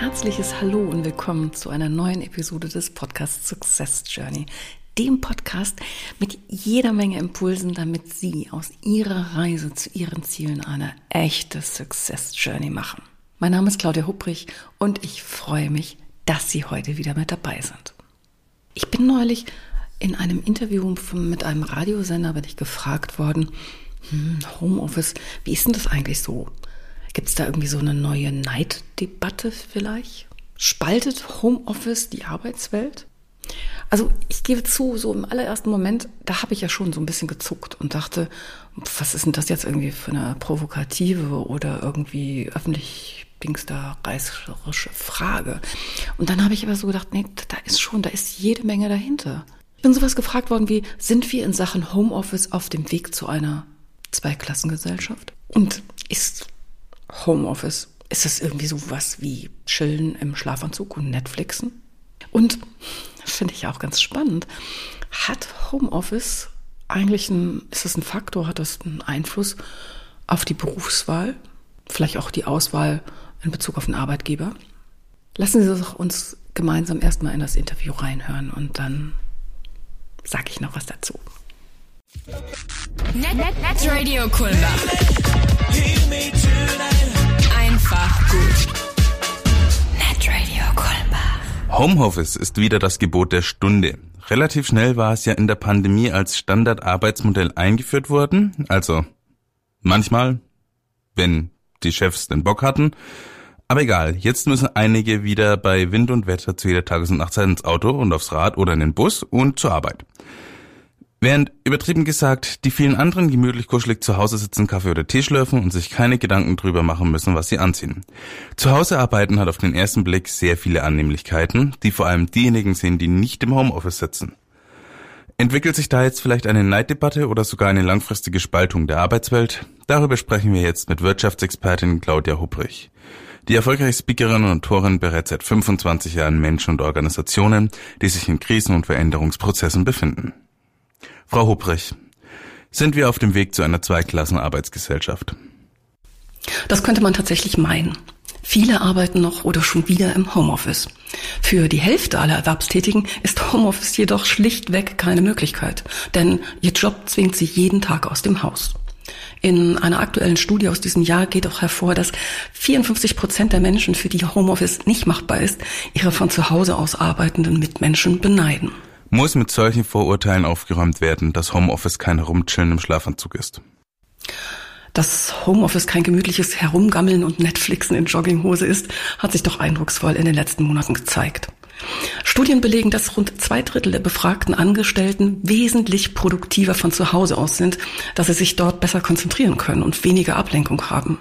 herzliches Hallo und willkommen zu einer neuen Episode des Podcasts Success Journey, dem Podcast mit jeder Menge Impulsen, damit Sie aus Ihrer Reise zu Ihren Zielen eine echte Success Journey machen. Mein Name ist Claudia Hupprich und ich freue mich, dass Sie heute wieder mit dabei sind. Ich bin neulich in einem Interview mit einem Radiosender bin ich gefragt worden, hm, Homeoffice, wie ist denn das eigentlich so? Gibt es da irgendwie so eine neue Neiddebatte vielleicht? Spaltet Homeoffice die Arbeitswelt? Also ich gebe zu, so im allerersten Moment, da habe ich ja schon so ein bisschen gezuckt und dachte, was ist denn das jetzt irgendwie für eine provokative oder irgendwie öffentlich da reißerische Frage? Und dann habe ich aber so gedacht, nee, da ist schon, da ist jede Menge dahinter. Ich bin sowas gefragt worden wie, sind wir in Sachen Homeoffice auf dem Weg zu einer Zweiklassengesellschaft? Und ist Homeoffice. Ist das irgendwie so was wie Chillen im Schlafanzug und Netflixen? Und finde ich auch ganz spannend. Hat Homeoffice eigentlich ein, ist das ein Faktor, hat das einen Einfluss auf die Berufswahl? Vielleicht auch die Auswahl in Bezug auf den Arbeitgeber? Lassen Sie uns gemeinsam erstmal in das Interview reinhören und dann sage ich noch was dazu. Net, net, net Radio Kulmbach. Homeoffice ist wieder das Gebot der Stunde. Relativ schnell war es ja in der Pandemie als Standardarbeitsmodell eingeführt worden. Also manchmal, wenn die Chefs den Bock hatten. Aber egal, jetzt müssen einige wieder bei Wind und Wetter zu jeder Tages- und Nachtzeit ins Auto und aufs Rad oder in den Bus und zur Arbeit. Während, übertrieben gesagt, die vielen anderen gemütlich kuschelig zu Hause sitzen, Kaffee oder Tee schlürfen und sich keine Gedanken drüber machen müssen, was sie anziehen. Zu Hause arbeiten hat auf den ersten Blick sehr viele Annehmlichkeiten, die vor allem diejenigen sind, die nicht im Homeoffice sitzen. Entwickelt sich da jetzt vielleicht eine Neiddebatte oder sogar eine langfristige Spaltung der Arbeitswelt? Darüber sprechen wir jetzt mit Wirtschaftsexpertin Claudia Hubrich. Die erfolgreiche Speakerin und Autorin berät seit 25 Jahren Menschen und Organisationen, die sich in Krisen- und Veränderungsprozessen befinden. Frau Hubrich, sind wir auf dem Weg zu einer Zweiklassenarbeitsgesellschaft? Das könnte man tatsächlich meinen. Viele arbeiten noch oder schon wieder im Homeoffice. Für die Hälfte aller Erwerbstätigen ist Homeoffice jedoch schlichtweg keine Möglichkeit, denn ihr Job zwingt sie jeden Tag aus dem Haus. In einer aktuellen Studie aus diesem Jahr geht auch hervor, dass 54 Prozent der Menschen, für die Homeoffice nicht machbar ist, ihre von zu Hause aus arbeitenden Mitmenschen beneiden muss mit solchen Vorurteilen aufgeräumt werden, dass Homeoffice kein Herumchillen im Schlafanzug ist. Dass Homeoffice kein gemütliches Herumgammeln und Netflixen in Jogginghose ist, hat sich doch eindrucksvoll in den letzten Monaten gezeigt. Studien belegen, dass rund zwei Drittel der befragten Angestellten wesentlich produktiver von zu Hause aus sind, dass sie sich dort besser konzentrieren können und weniger Ablenkung haben.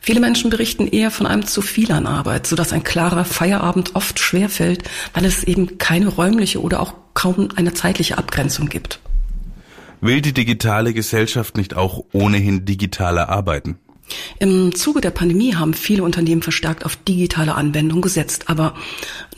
Viele Menschen berichten eher von einem zu viel an Arbeit, sodass ein klarer Feierabend oft schwerfällt, weil es eben keine räumliche oder auch kaum eine zeitliche Abgrenzung gibt. Will die digitale Gesellschaft nicht auch ohnehin digitaler arbeiten? Im Zuge der Pandemie haben viele Unternehmen verstärkt auf digitale Anwendungen gesetzt, aber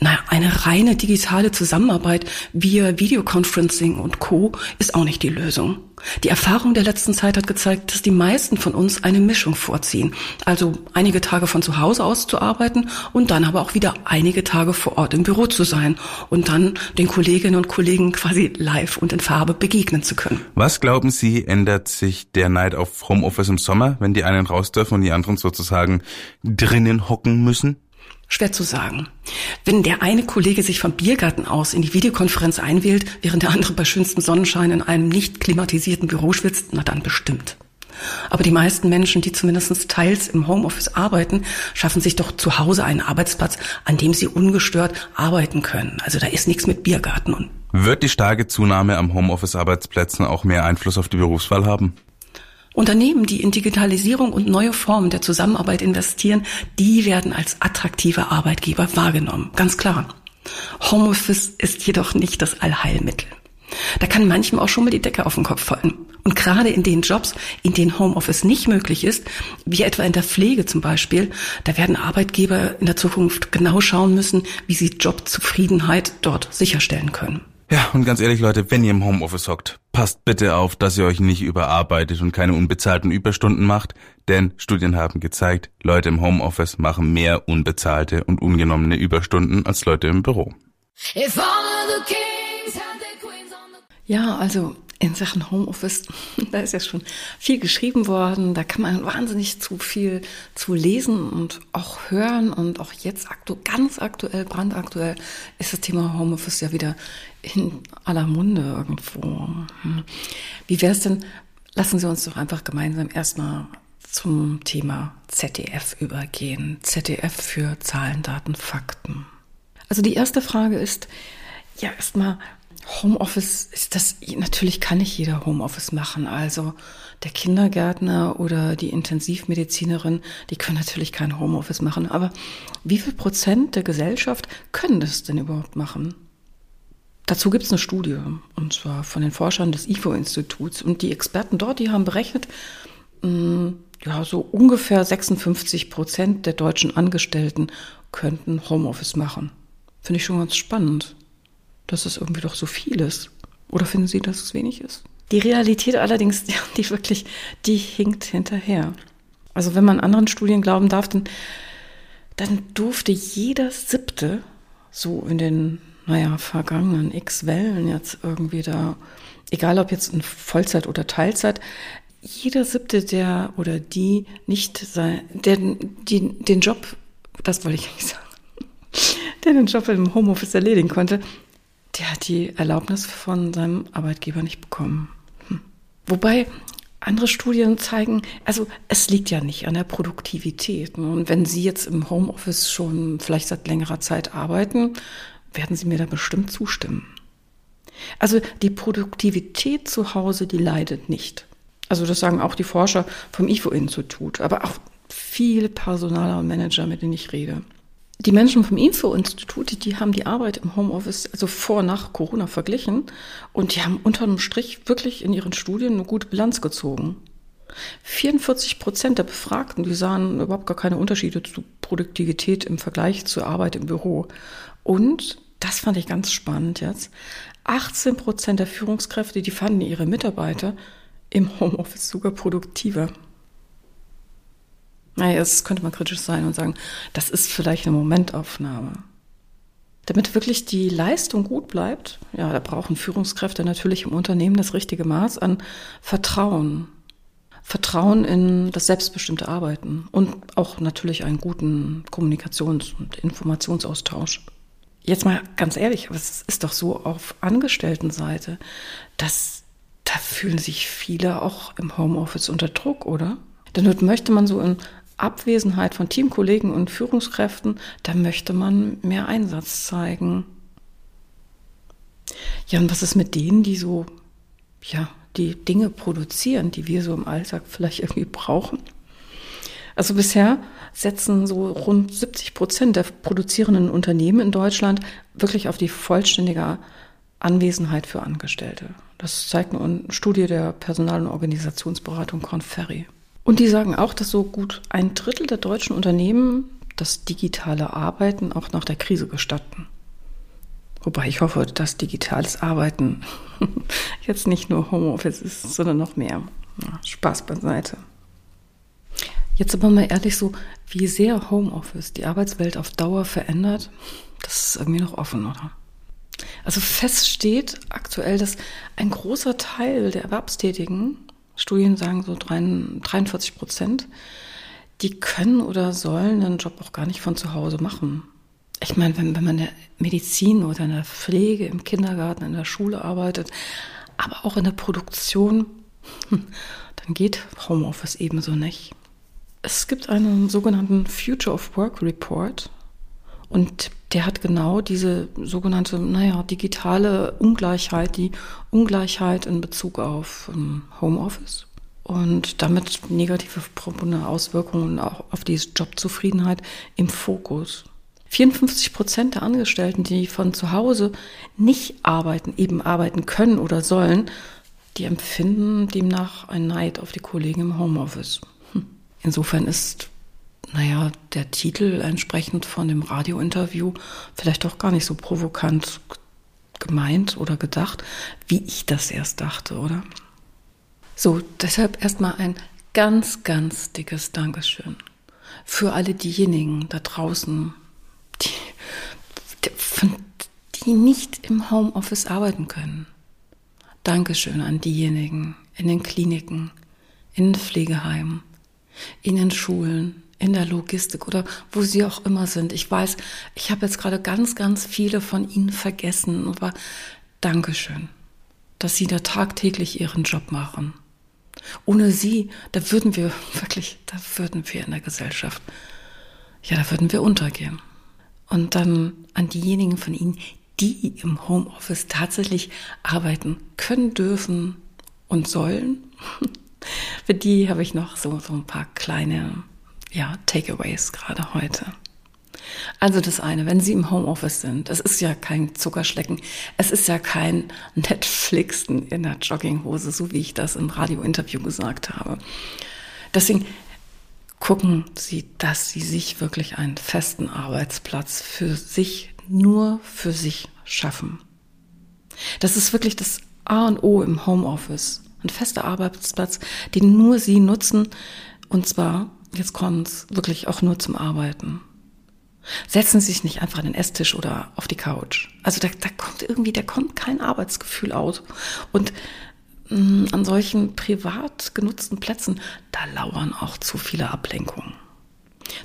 naja, eine reine digitale Zusammenarbeit via Videoconferencing und Co. ist auch nicht die Lösung. Die Erfahrung der letzten Zeit hat gezeigt, dass die meisten von uns eine Mischung vorziehen. Also einige Tage von zu Hause aus zu arbeiten und dann aber auch wieder einige Tage vor Ort im Büro zu sein und dann den Kolleginnen und Kollegen quasi live und in Farbe begegnen zu können. Was glauben Sie, ändert sich der Neid auf Homeoffice im Sommer, wenn die einen raus dürfen und die anderen sozusagen drinnen hocken müssen? Schwer zu sagen. Wenn der eine Kollege sich vom Biergarten aus in die Videokonferenz einwählt, während der andere bei schönstem Sonnenschein in einem nicht klimatisierten Büro schwitzt, na dann bestimmt. Aber die meisten Menschen, die zumindest teils im Homeoffice arbeiten, schaffen sich doch zu Hause einen Arbeitsplatz, an dem sie ungestört arbeiten können. Also da ist nichts mit Biergarten. Wird die starke Zunahme am Homeoffice-Arbeitsplätzen auch mehr Einfluss auf die Berufswahl haben? Unternehmen, die in Digitalisierung und neue Formen der Zusammenarbeit investieren, die werden als attraktive Arbeitgeber wahrgenommen. Ganz klar. Homeoffice ist jedoch nicht das Allheilmittel. Da kann manchmal auch schon mal die Decke auf den Kopf fallen. Und gerade in den Jobs, in denen Homeoffice nicht möglich ist, wie etwa in der Pflege zum Beispiel, da werden Arbeitgeber in der Zukunft genau schauen müssen, wie sie Jobzufriedenheit dort sicherstellen können. Ja, und ganz ehrlich, Leute, wenn ihr im Homeoffice hockt, passt bitte auf, dass ihr euch nicht überarbeitet und keine unbezahlten Überstunden macht, denn Studien haben gezeigt, Leute im Homeoffice machen mehr unbezahlte und ungenommene Überstunden als Leute im Büro. Ja, also in Sachen Homeoffice, da ist ja schon viel geschrieben worden, da kann man wahnsinnig zu viel zu lesen und auch hören und auch jetzt aktu ganz aktuell, brandaktuell ist das Thema Homeoffice ja wieder in aller Munde irgendwo. Hm. Wie wäre es denn, lassen Sie uns doch einfach gemeinsam erstmal zum Thema ZDF übergehen. ZDF für Zahlen, Daten, Fakten. Also die erste Frage ist, ja erstmal, Homeoffice ist das, natürlich kann nicht jeder Homeoffice machen. Also der Kindergärtner oder die Intensivmedizinerin, die können natürlich kein Homeoffice machen. Aber wie viel Prozent der Gesellschaft können das denn überhaupt machen? Dazu gibt es eine Studie, und zwar von den Forschern des IFO-Instituts. Und die Experten dort, die haben berechnet, mm, ja, so ungefähr 56 Prozent der deutschen Angestellten könnten Homeoffice machen. Finde ich schon ganz spannend dass es irgendwie doch so viel ist. Oder finden Sie, dass es wenig ist? Die Realität allerdings, die wirklich, die hinkt hinterher. Also wenn man anderen Studien glauben darf, dann, dann durfte jeder Siebte so in den, naja, vergangenen x Wellen jetzt irgendwie da, egal ob jetzt in Vollzeit oder Teilzeit, jeder Siebte, der oder die nicht sein, der die, den Job, das wollte ich nicht sagen, der den Job im Homeoffice erledigen konnte, der hat die Erlaubnis von seinem Arbeitgeber nicht bekommen. Hm. Wobei andere Studien zeigen, also es liegt ja nicht an der Produktivität. Ne? Und wenn Sie jetzt im Homeoffice schon vielleicht seit längerer Zeit arbeiten, werden Sie mir da bestimmt zustimmen. Also die Produktivität zu Hause, die leidet nicht. Also das sagen auch die Forscher vom IFO-Institut, aber auch viele Personaler und Manager, mit denen ich rede die Menschen vom Info-Institut, die haben die Arbeit im Homeoffice, also vor, nach Corona verglichen und die haben unter einem Strich wirklich in ihren Studien eine gute Bilanz gezogen. 44 Prozent der Befragten, die sahen überhaupt gar keine Unterschiede zu Produktivität im Vergleich zur Arbeit im Büro. Und, das fand ich ganz spannend jetzt, 18 Prozent der Führungskräfte, die fanden ihre Mitarbeiter im Homeoffice sogar produktiver. Naja, es könnte man kritisch sein und sagen, das ist vielleicht eine Momentaufnahme. Damit wirklich die Leistung gut bleibt, ja, da brauchen Führungskräfte natürlich im Unternehmen das richtige Maß an Vertrauen. Vertrauen in das selbstbestimmte Arbeiten und auch natürlich einen guten Kommunikations- und Informationsaustausch. Jetzt mal ganz ehrlich, aber es ist doch so auf Angestelltenseite, dass da fühlen sich viele auch im Homeoffice unter Druck, oder? Dann möchte man so in Abwesenheit von Teamkollegen und Führungskräften, da möchte man mehr Einsatz zeigen. Ja, und was ist mit denen, die so, ja, die Dinge produzieren, die wir so im Alltag vielleicht irgendwie brauchen? Also bisher setzen so rund 70 Prozent der produzierenden Unternehmen in Deutschland wirklich auf die vollständige Anwesenheit für Angestellte. Das zeigt eine Studie der Personal- und Organisationsberatung Conferry. Und die sagen auch, dass so gut ein Drittel der deutschen Unternehmen das digitale Arbeiten auch nach der Krise gestatten. Wobei ich hoffe, dass digitales Arbeiten jetzt nicht nur Homeoffice ist, sondern noch mehr. Spaß beiseite. Jetzt aber mal ehrlich so, wie sehr Homeoffice die Arbeitswelt auf Dauer verändert, das ist irgendwie noch offen, oder? Also fest steht aktuell, dass ein großer Teil der Erwerbstätigen Studien sagen so 43 Prozent, die können oder sollen einen Job auch gar nicht von zu Hause machen. Ich meine, wenn, wenn man in der Medizin oder in der Pflege, im Kindergarten, in der Schule arbeitet, aber auch in der Produktion, dann geht Homeoffice ebenso nicht. Es gibt einen sogenannten Future of Work Report und der hat genau diese sogenannte, naja, digitale Ungleichheit, die Ungleichheit in Bezug auf ähm, Homeoffice und damit negative Auswirkungen auch auf die Jobzufriedenheit im Fokus. 54 Prozent der Angestellten, die von zu Hause nicht arbeiten, eben arbeiten können oder sollen, die empfinden demnach einen Neid auf die Kollegen im Homeoffice. Hm. Insofern ist, naja, der Titel entsprechend von dem Radiointerview vielleicht doch gar nicht so provokant gemeint oder gedacht, wie ich das erst dachte, oder? So, deshalb erstmal ein ganz, ganz dickes Dankeschön für alle diejenigen da draußen, die, die nicht im Homeoffice arbeiten können. Dankeschön an diejenigen in den Kliniken, in den Pflegeheimen, in den Schulen, in der Logistik oder wo sie auch immer sind. Ich weiß, ich habe jetzt gerade ganz, ganz viele von ihnen vergessen, aber Dankeschön, dass sie da tagtäglich ihren Job machen. Ohne sie, da würden wir wirklich, da würden wir in der Gesellschaft, ja, da würden wir untergehen. Und dann an diejenigen von Ihnen, die im Homeoffice tatsächlich arbeiten können, dürfen und sollen. Für die habe ich noch so, so ein paar kleine ja, Takeaways gerade heute. Also das eine, wenn Sie im Homeoffice sind, es ist ja kein Zuckerschlecken, es ist ja kein Netflixen in der Jogginghose, so wie ich das im Radiointerview gesagt habe. Deswegen gucken Sie, dass Sie sich wirklich einen festen Arbeitsplatz für sich, nur für sich schaffen. Das ist wirklich das A und O im Homeoffice. Ein fester Arbeitsplatz, den nur Sie nutzen, und zwar, jetzt kommt es wirklich auch nur zum Arbeiten. Setzen Sie sich nicht einfach an den Esstisch oder auf die Couch. Also da, da kommt irgendwie, da kommt kein Arbeitsgefühl aus. Und mh, mm, an solchen privat genutzten Plätzen, da lauern auch zu viele Ablenkungen.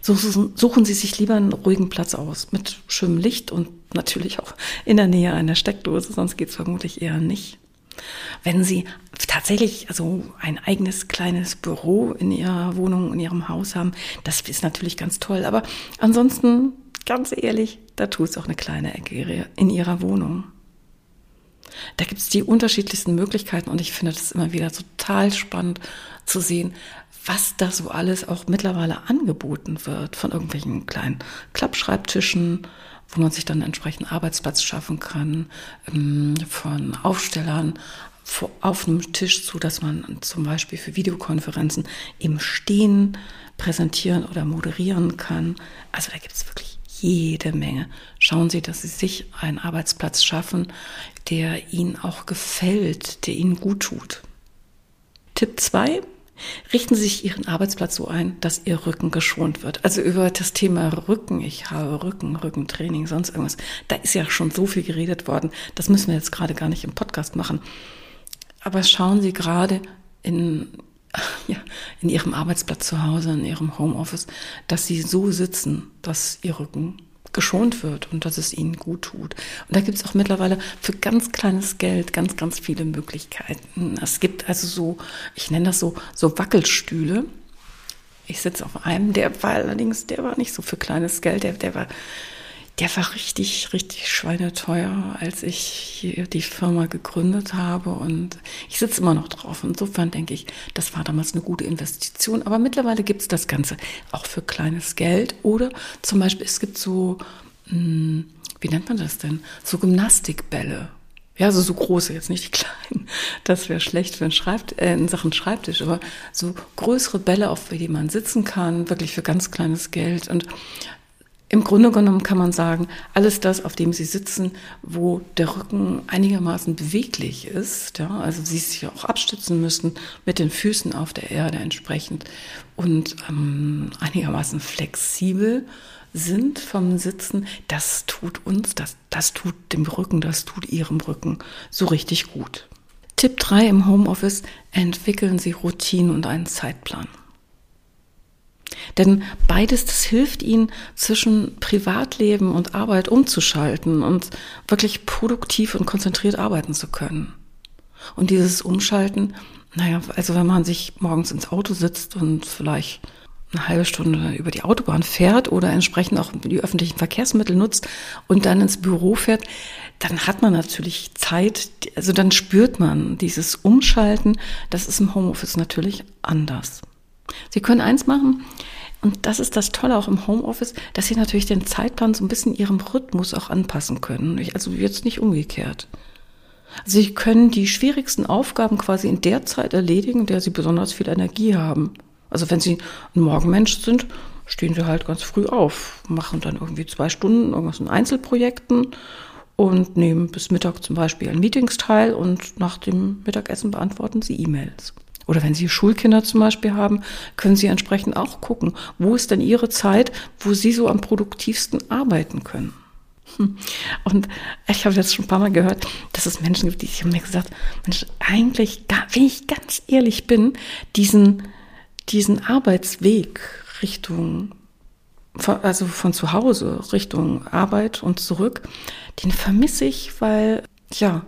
Suchen, suchen Sie sich lieber einen ruhigen Platz aus, mit schönem Licht und natürlich auch in der Nähe einer Steckdose, sonst geht es vermutlich eher nicht. Wenn Sie tatsächlich also ein eigenes kleines Büro in Ihrer Wohnung, in Ihrem Haus haben, das ist natürlich ganz toll. Aber ansonsten, ganz ehrlich, da tut es auch eine kleine Ecke in Ihrer Wohnung. Da gibt es die unterschiedlichsten Möglichkeiten und ich finde das immer wieder total spannend zu sehen, was da so alles auch mittlerweile angeboten wird von irgendwelchen kleinen Klappschreibtischen, wo man sich dann entsprechend Arbeitsplatz schaffen kann, ähm, von Aufstellern auf einem Tisch, so dass man zum Beispiel für Videokonferenzen im Stehen präsentieren oder moderieren kann. Also da gibt es wirklich jede Menge. Schauen Sie, dass Sie sich einen Arbeitsplatz schaffen, der Ihnen auch gefällt, der Ihnen gut tut. Tipp zwei Richten Sie sich Ihren Arbeitsplatz so ein, dass Ihr Rücken geschont wird. Also über das Thema Rücken, ich habe Rücken, Rückentraining, sonst irgendwas. Da ist ja schon so viel geredet worden. Das müssen wir jetzt gerade gar nicht im Podcast machen. Aber schauen Sie gerade in, ja, in Ihrem Arbeitsplatz zu Hause, in Ihrem Homeoffice, dass Sie so sitzen, dass Ihr Rücken geschont wird und dass es ihnen gut tut. Und da gibt es auch mittlerweile für ganz kleines Geld ganz, ganz viele Möglichkeiten. Es gibt also so, ich nenne das so, so Wackelstühle. Ich sitze auf einem, der war allerdings, der war nicht so für kleines Geld, der, der war der war richtig, richtig schweineteuer, als ich hier die Firma gegründet habe. Und ich sitze immer noch drauf. Insofern denke ich, das war damals eine gute Investition. Aber mittlerweile gibt es das Ganze auch für kleines Geld. Oder zum Beispiel, es gibt so, hm, wie nennt man das denn? So Gymnastikbälle. Ja, also so große, jetzt nicht die kleinen. Das wäre schlecht für einen Schreibt äh, in Sachen Schreibtisch, aber so größere Bälle, auf die man sitzen kann, wirklich für ganz kleines Geld. Und im Grunde genommen kann man sagen, alles das, auf dem Sie sitzen, wo der Rücken einigermaßen beweglich ist, ja, also Sie sich auch abstützen müssen mit den Füßen auf der Erde entsprechend und ähm, einigermaßen flexibel sind vom Sitzen, das tut uns, das, das tut dem Rücken, das tut Ihrem Rücken so richtig gut. Tipp 3 im Homeoffice, entwickeln Sie Routinen und einen Zeitplan. Denn beides, das hilft ihnen, zwischen Privatleben und Arbeit umzuschalten und wirklich produktiv und konzentriert arbeiten zu können. Und dieses Umschalten, naja, also wenn man sich morgens ins Auto sitzt und vielleicht eine halbe Stunde über die Autobahn fährt oder entsprechend auch die öffentlichen Verkehrsmittel nutzt und dann ins Büro fährt, dann hat man natürlich Zeit, also dann spürt man dieses Umschalten. Das ist im Homeoffice natürlich anders. Sie können eins machen, Und das ist das Tolle auch im Homeoffice, dass Sie natürlich den Zeitplan so ein bisschen Ihrem Rhythmus auch anpassen können. Also jetzt nicht umgekehrt. Also Sie können die schwierigsten Aufgaben quasi in der Zeit erledigen, in der Sie besonders viel Energie haben. Also wenn Sie ein Morgenmensch sind, stehen Sie halt ganz früh auf, machen dann irgendwie zwei Stunden irgendwas in Einzelprojekten und nehmen bis Mittag zum Beispiel an Meetings teil und nach dem Mittagessen beantworten Sie E-Mails. Oder wenn Sie Schulkinder zum Beispiel haben, können Sie entsprechend auch gucken, wo ist denn Ihre Zeit, wo Sie so am produktivsten arbeiten können. Hm. Und ich habe jetzt schon ein paar Mal gehört, dass es Menschen gibt, die haben mir gesagt, Mensch, eigentlich, wenn ich ganz ehrlich bin, diesen, diesen Arbeitsweg Richtung, also von zu Hause Richtung Arbeit und zurück, den vermisse ich, weil, ja,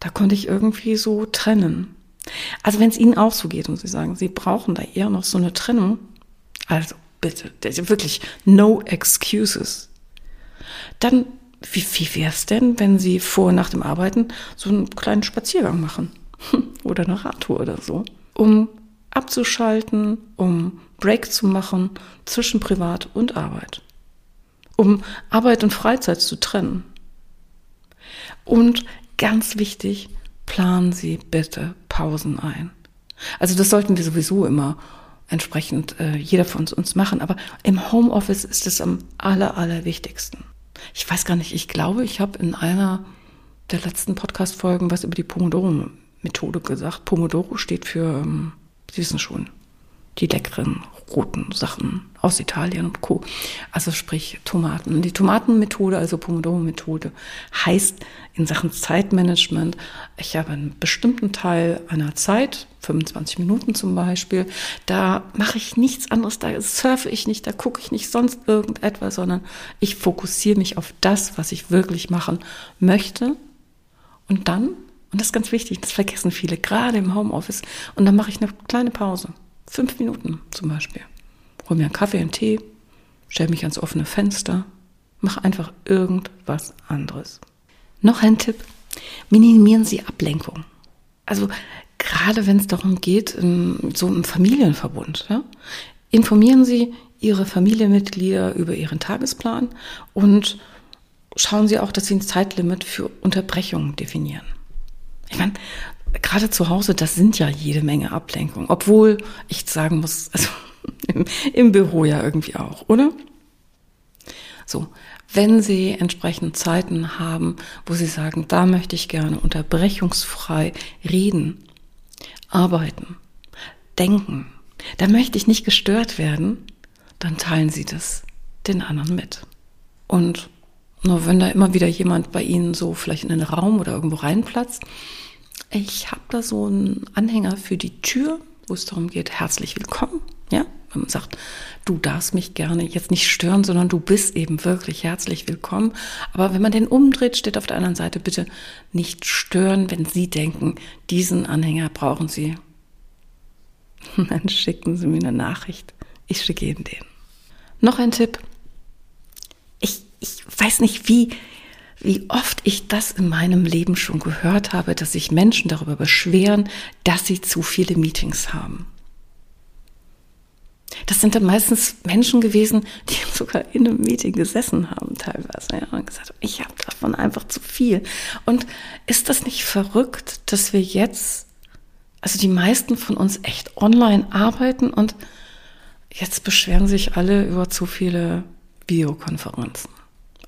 da konnte ich irgendwie so trennen. Also wenn es Ihnen auch so geht und Sie sagen, Sie brauchen da eher noch so eine Trennung, also bitte, wirklich no excuses. Dann, wie, wie wäre es denn, wenn Sie vor und nach dem Arbeiten so einen kleinen Spaziergang machen? oder eine Radtour oder so, um abzuschalten, um Break zu machen zwischen Privat und Arbeit, um Arbeit und Freizeit zu trennen. Und ganz wichtig, planen Sie bitte Pausen ein. Also das sollten wir sowieso immer entsprechend äh, jeder von uns machen. Aber im Homeoffice ist es am aller, allerwichtigsten. Ich weiß gar nicht, ich glaube, ich habe in einer der letzten Podcast-Folgen was über die Pomodoro-Methode gesagt. Pomodoro steht für, ähm, Sie wissen schon, die leckeren roten Sachen aus Italien und Co. Also sprich Tomaten. Die Tomatenmethode, also Pomodoro-Methode, heißt in Sachen Zeitmanagement, ich habe einen bestimmten Teil einer Zeit, 25 Minuten zum Beispiel, da mache ich nichts anderes, da surfe ich nicht, da gucke ich nicht sonst irgendetwas, sondern ich fokussiere mich auf das, was ich wirklich machen möchte. Und dann, und das ist ganz wichtig, das vergessen viele, gerade im Homeoffice, und dann mache ich eine kleine Pause. Fünf Minuten zum Beispiel. Hol mir einen Kaffee, einen Tee, stell mich ans offene Fenster, mach einfach irgendwas anderes. Noch ein Tipp. Minimieren Sie Ablenkung. Also gerade wenn es darum geht, so im Familienverbund, ja, informieren Sie Ihre Familienmitglieder über Ihren Tagesplan und schauen Sie auch, dass Sie ein Zeitlimit für Unterbrechungen definieren. Ich meine, gerade zu Hause, das sind ja jede Menge Ablenkungen. Obwohl ich sagen muss, also im, im Büro ja irgendwie auch, oder? So, wenn Sie entsprechend Zeiten haben, wo Sie sagen, da möchte ich gerne unterbrechungsfrei reden, arbeiten, denken, da möchte ich nicht gestört werden, dann teilen Sie das den anderen mit. Und nur wenn da immer wieder jemand bei Ihnen so vielleicht in den Raum oder irgendwo reinplatzt, ich habe da so einen Anhänger für die Tür, wo es darum geht, herzlich willkommen. Ja, wenn man sagt, du darfst mich gerne jetzt nicht stören, sondern du bist eben wirklich herzlich willkommen. Aber wenn man den umdreht, steht auf der anderen Seite bitte nicht stören, wenn Sie denken, diesen Anhänger brauchen Sie. Dann schicken Sie mir eine Nachricht. Ich schicke Ihnen den. Noch ein Tipp. Ich, ich weiß nicht, wie, wie oft ich das in meinem Leben schon gehört habe, dass sich Menschen darüber beschweren, dass sie zu viele Meetings haben. Das sind dann meistens Menschen gewesen, die sogar in einem Meeting gesessen haben teilweise ja, und gesagt, ich habe davon einfach zu viel. Und ist das nicht verrückt, dass wir jetzt, also die meisten von uns echt online arbeiten und jetzt beschweren sich alle über zu viele Videokonferenzen?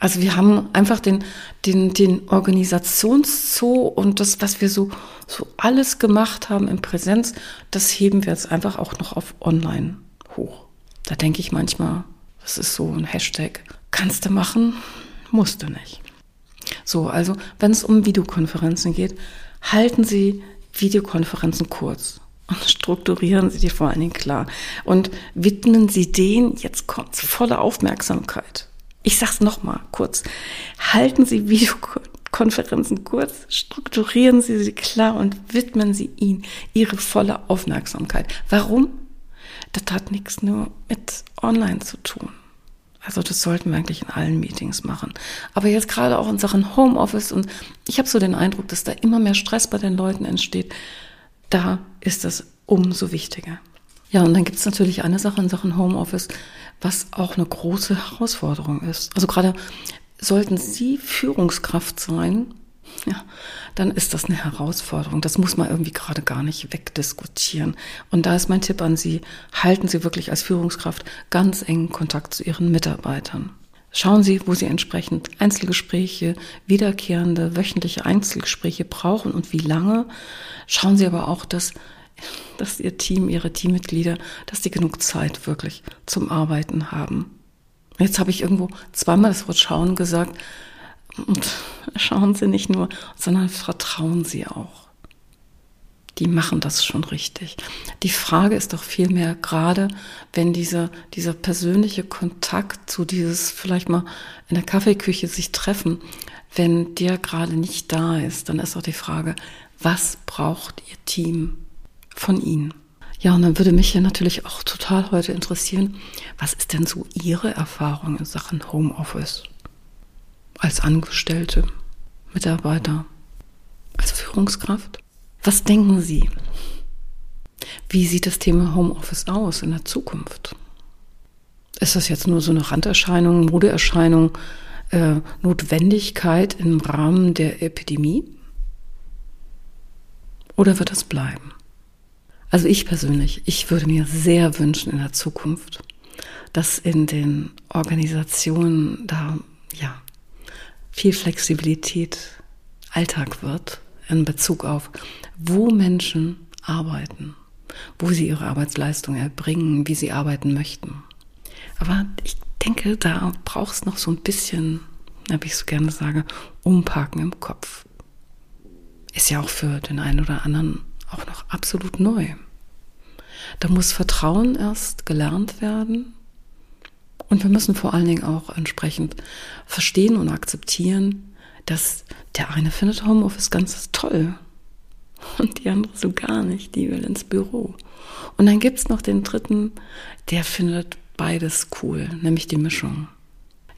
Also wir haben einfach den, den, den Organisationszoo und das, was wir so, so alles gemacht haben in Präsenz, das heben wir jetzt einfach auch noch auf online hoch. Da denke ich manchmal, das ist so ein Hashtag. Kannst du machen, musst du nicht. So, also wenn es um Videokonferenzen geht, halten Sie Videokonferenzen kurz und strukturieren Sie die vor allen Dingen klar und widmen Sie denen jetzt kommt volle Aufmerksamkeit. Ich sag's noch mal kurz. Halten Sie Videokonferenzen kurz, strukturieren Sie sie klar und widmen Sie ihnen Ihre volle Aufmerksamkeit. Warum? Das hat nichts nur mit Online zu tun. Also das sollten wir eigentlich in allen Meetings machen. Aber jetzt gerade auch in Sachen Homeoffice und ich habe so den Eindruck, dass da immer mehr Stress bei den Leuten entsteht. Da ist das umso wichtiger. Ja, und dann gibt es natürlich eine Sache in Sachen Homeoffice, was auch eine große Herausforderung ist. Also gerade sollten Sie Führungskraft sein, ja, dann ist das eine Herausforderung. Das muss man irgendwie gerade gar nicht wegdiskutieren. Und da ist mein Tipp an Sie, halten Sie wirklich als Führungskraft ganz engen Kontakt zu Ihren Mitarbeitern. Schauen Sie, wo Sie entsprechend Einzelgespräche, wiederkehrende wöchentliche Einzelgespräche brauchen und wie lange. Schauen Sie aber auch, dass dass ihr Team, ihre Teammitglieder, dass die genug Zeit wirklich zum Arbeiten haben. Jetzt habe ich irgendwo zweimal das Wort schauen gesagt. Und schauen Sie nicht nur, sondern vertrauen Sie auch. Die machen das schon richtig. Die Frage ist doch vielmehr gerade, wenn dieser, dieser persönliche Kontakt zu dieses vielleicht mal in der Kaffeeküche sich treffen, wenn der gerade nicht da ist, dann ist doch die Frage, was braucht Ihr Team? Von Ihnen. Ja, und dann würde mich hier natürlich auch total heute interessieren, was ist denn so Ihre Erfahrung in Sachen Homeoffice? Als Angestellte, Mitarbeiter, als Führungskraft? Was denken Sie? Wie sieht das Thema Homeoffice aus in der Zukunft? Ist das jetzt nur so eine Randerscheinung, Modeerscheinung, äh, Notwendigkeit im Rahmen der Epidemie? Oder wird das bleiben? Also ich persönlich, ich würde mir sehr wünschen in der Zukunft, dass in den Organisationen da ja viel Flexibilität Alltag wird in Bezug auf, wo Menschen arbeiten, wo sie ihre Arbeitsleistung erbringen, wie sie arbeiten möchten. Aber ich denke, da braucht es noch so ein bisschen, wie ich so gerne sage, Umparken im Kopf. Ist ja auch für den einen oder anderen auch noch absolut neu. Da muss Vertrauen erst gelernt werden. Und wir müssen vor allen Dingen auch entsprechend verstehen und akzeptieren, dass der eine findet Homeoffice ganz toll und die andere so gar nicht, die will ins Büro. Und dann gibt es noch den dritten, der findet beides cool, nämlich die Mischung.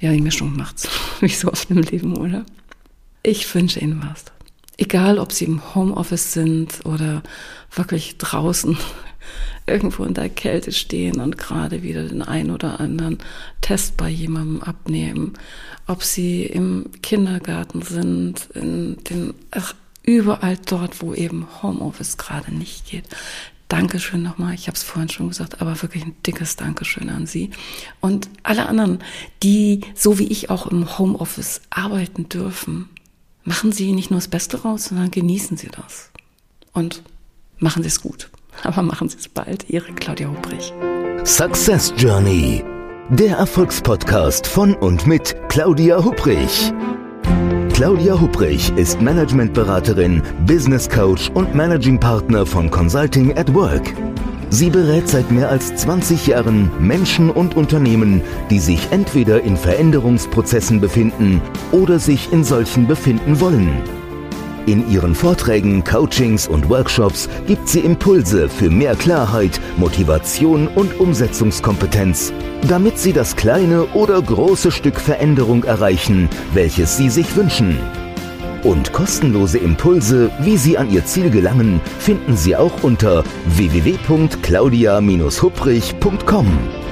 Ja, die Mischung macht's, wie so oft im Leben, oder? Ich wünsche Ihnen was. Egal, ob Sie im Homeoffice sind oder wirklich draußen irgendwo in der Kälte stehen und gerade wieder den ein oder anderen Test bei jemandem abnehmen, ob Sie im Kindergarten sind, in den, ach, überall dort, wo eben Homeoffice gerade nicht geht. Dankeschön nochmal, ich habe es vorhin schon gesagt, aber wirklich ein dickes Dankeschön an Sie. Und alle anderen, die so wie ich auch im Homeoffice arbeiten dürfen, machen Sie nicht nur das Beste raus, sondern genießen Sie das. Und machen Sie es gut. Aber machen Sie es bald. Ihre Claudia Hubrich. Success Journey. Der Erfolgspodcast von und mit Claudia Hubrich. Claudia Hubrich ist Managementberaterin, Business Coach und Managing Partner von Consulting at Work. Sie berät seit mehr als 20 Jahren Menschen und Unternehmen, die sich entweder in Veränderungsprozessen befinden oder sich in solchen befinden wollen. In ihren Vorträgen, Coachings und Workshops gibt sie Impulse für mehr Klarheit, Motivation und Umsetzungskompetenz, damit sie das kleine oder große Stück Veränderung erreichen, welches sie sich wünschen. Und kostenlose Impulse, wie Sie an Ihr Ziel gelangen, finden Sie auch unter www.claudia-hupprich.com.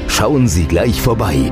Schauen Sie gleich vorbei.